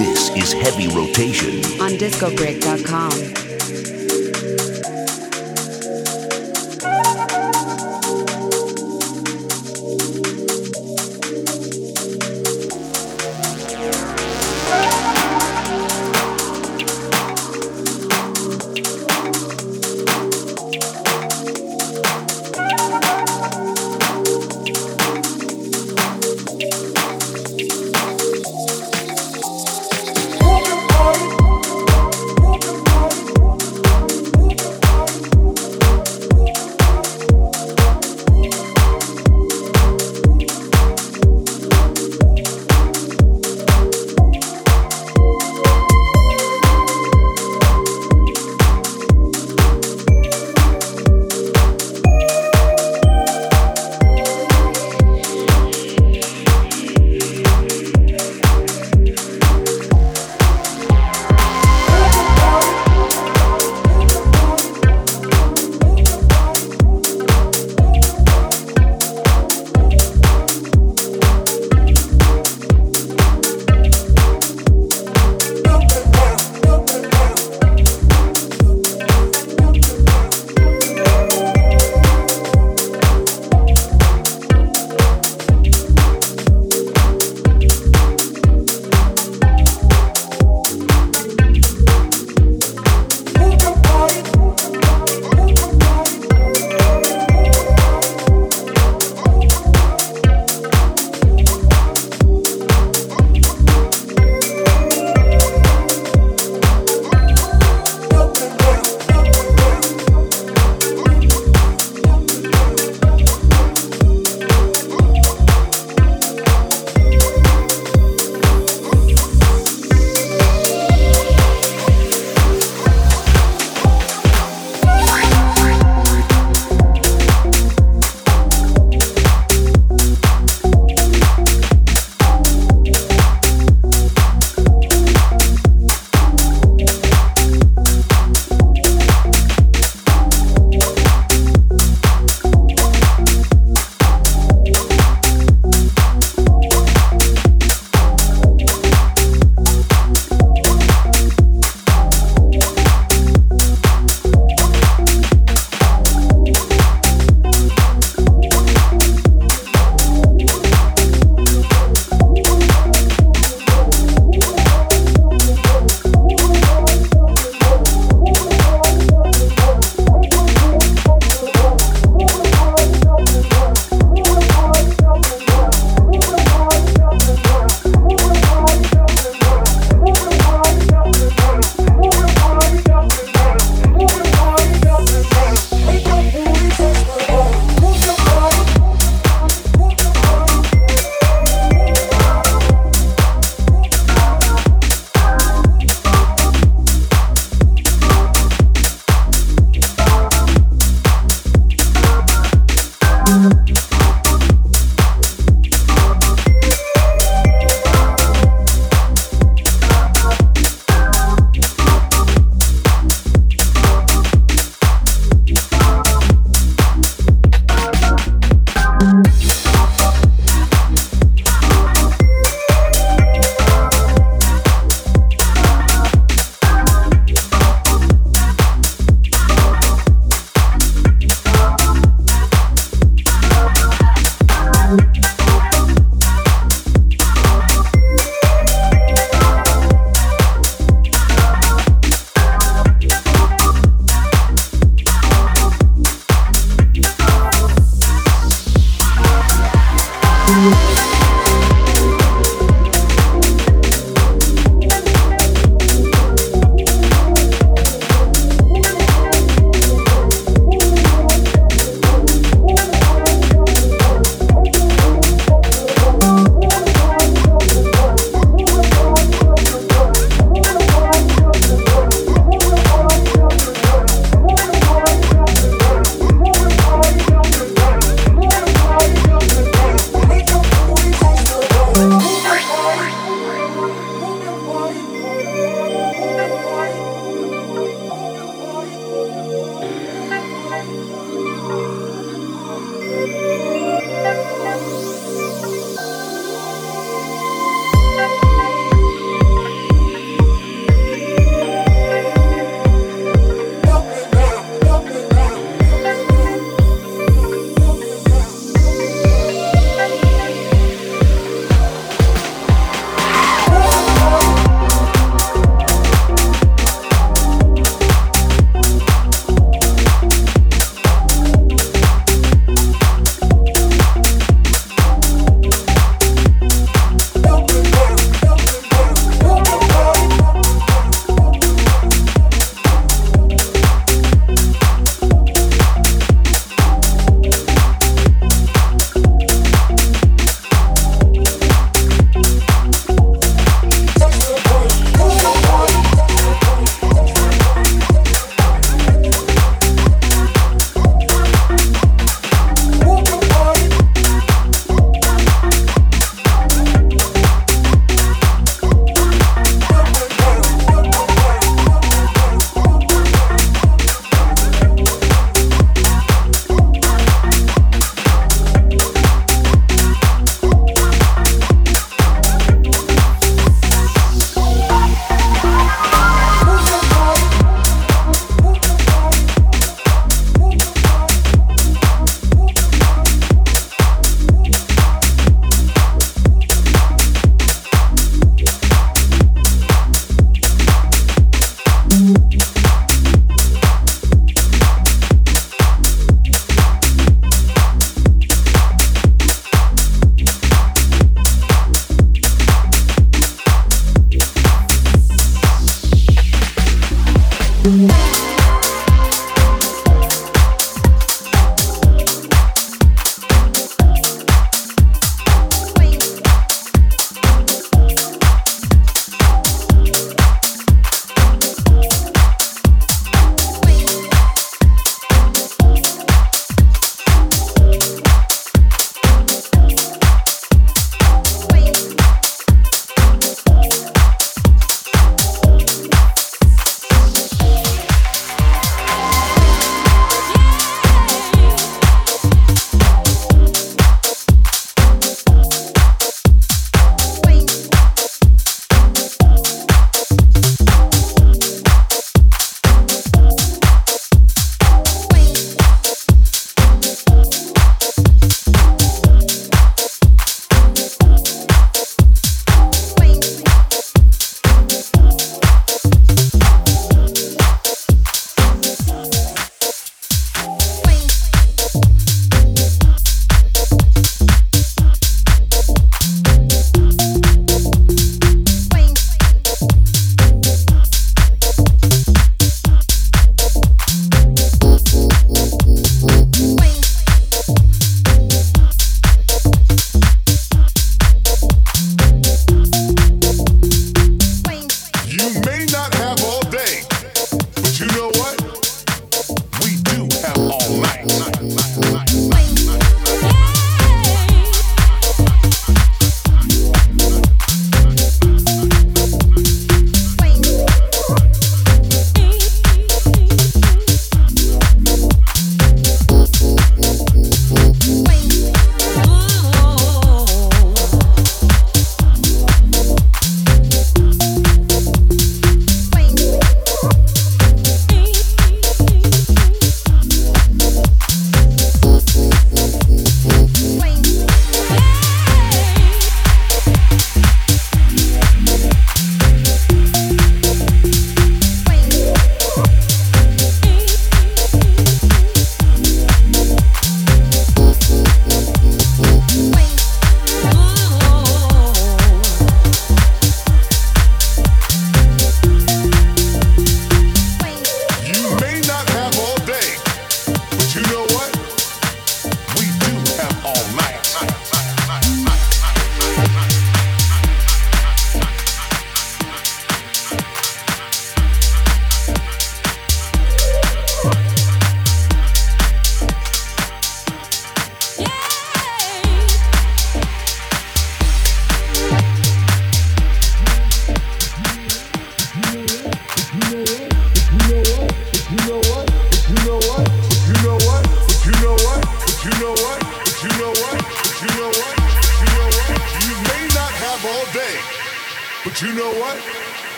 This is Heavy Rotation on discobreak.com.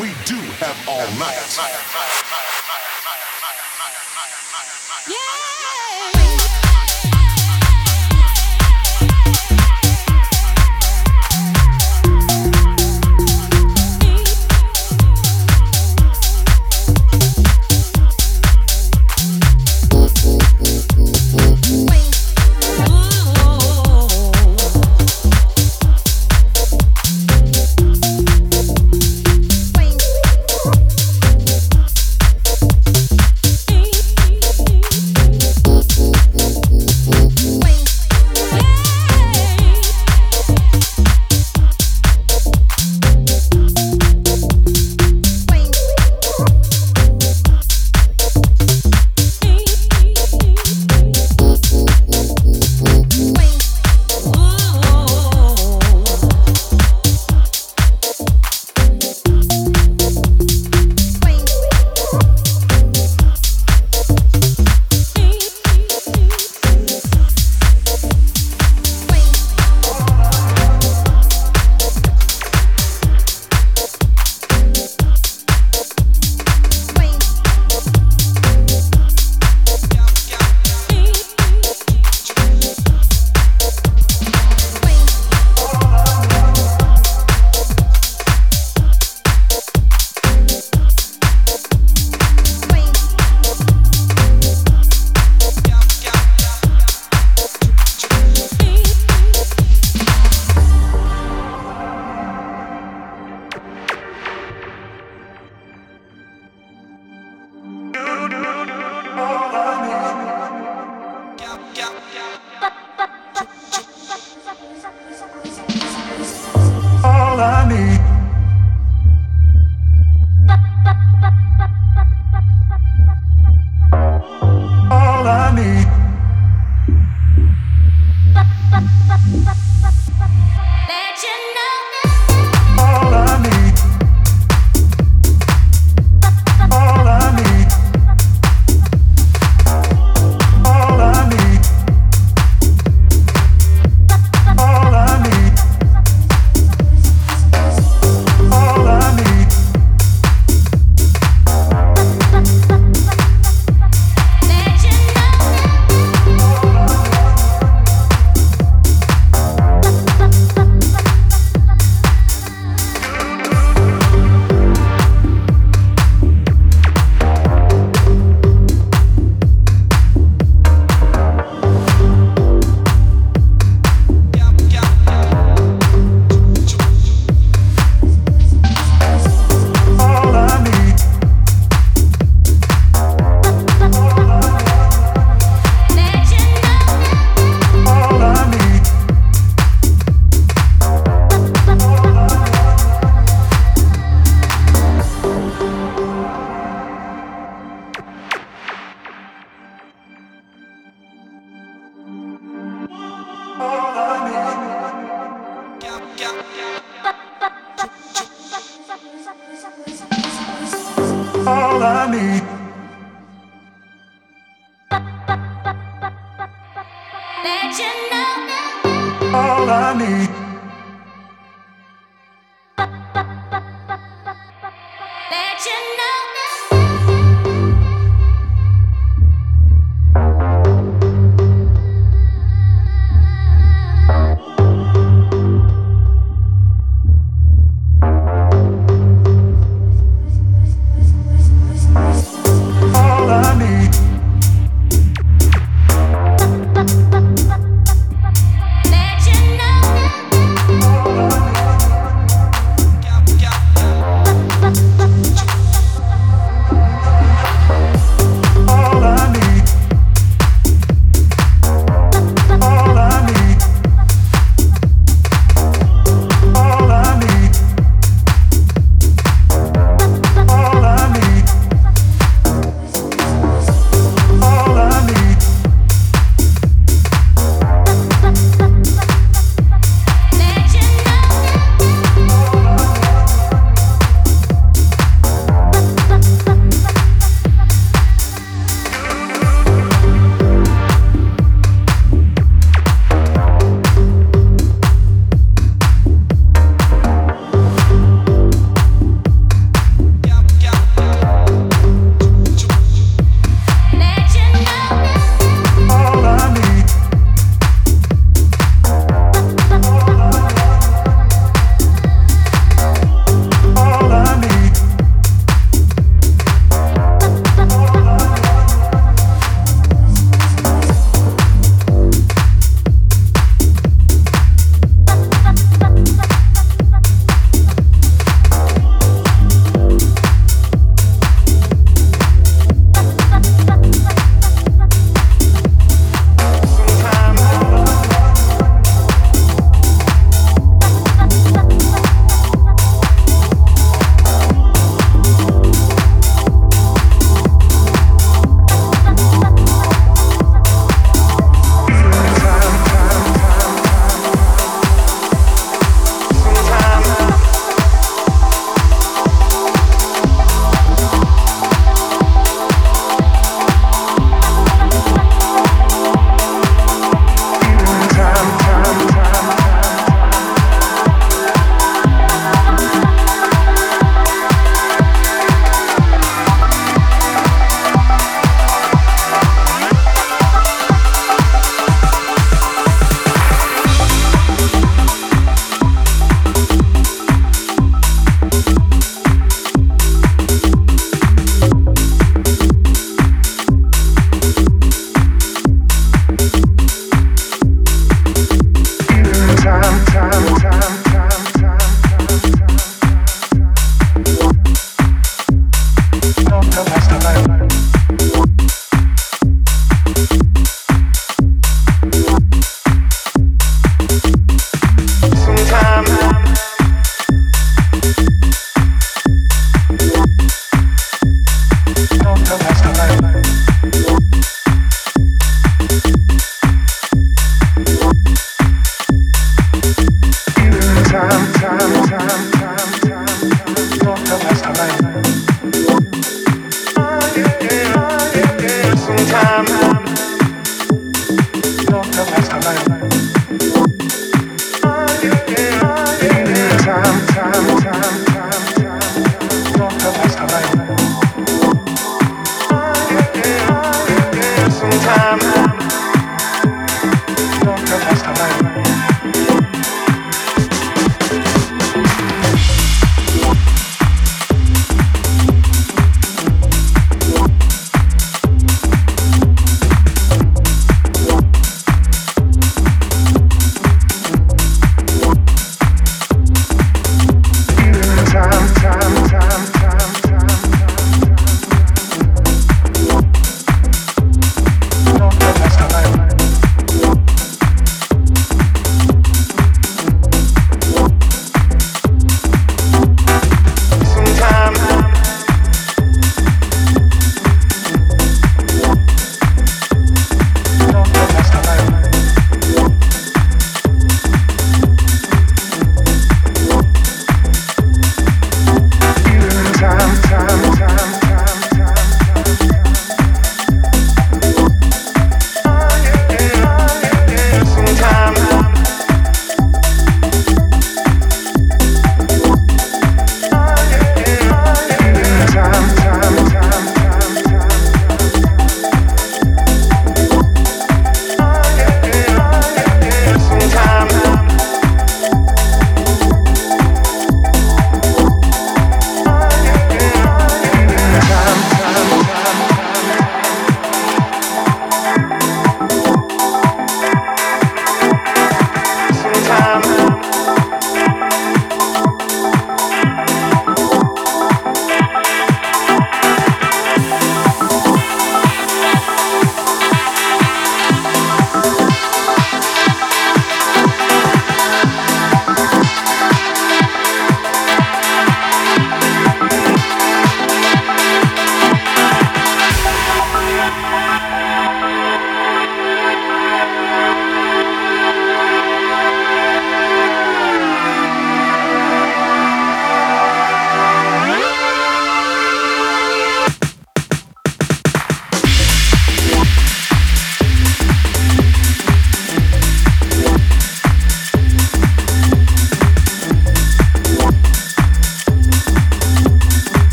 We do have all night.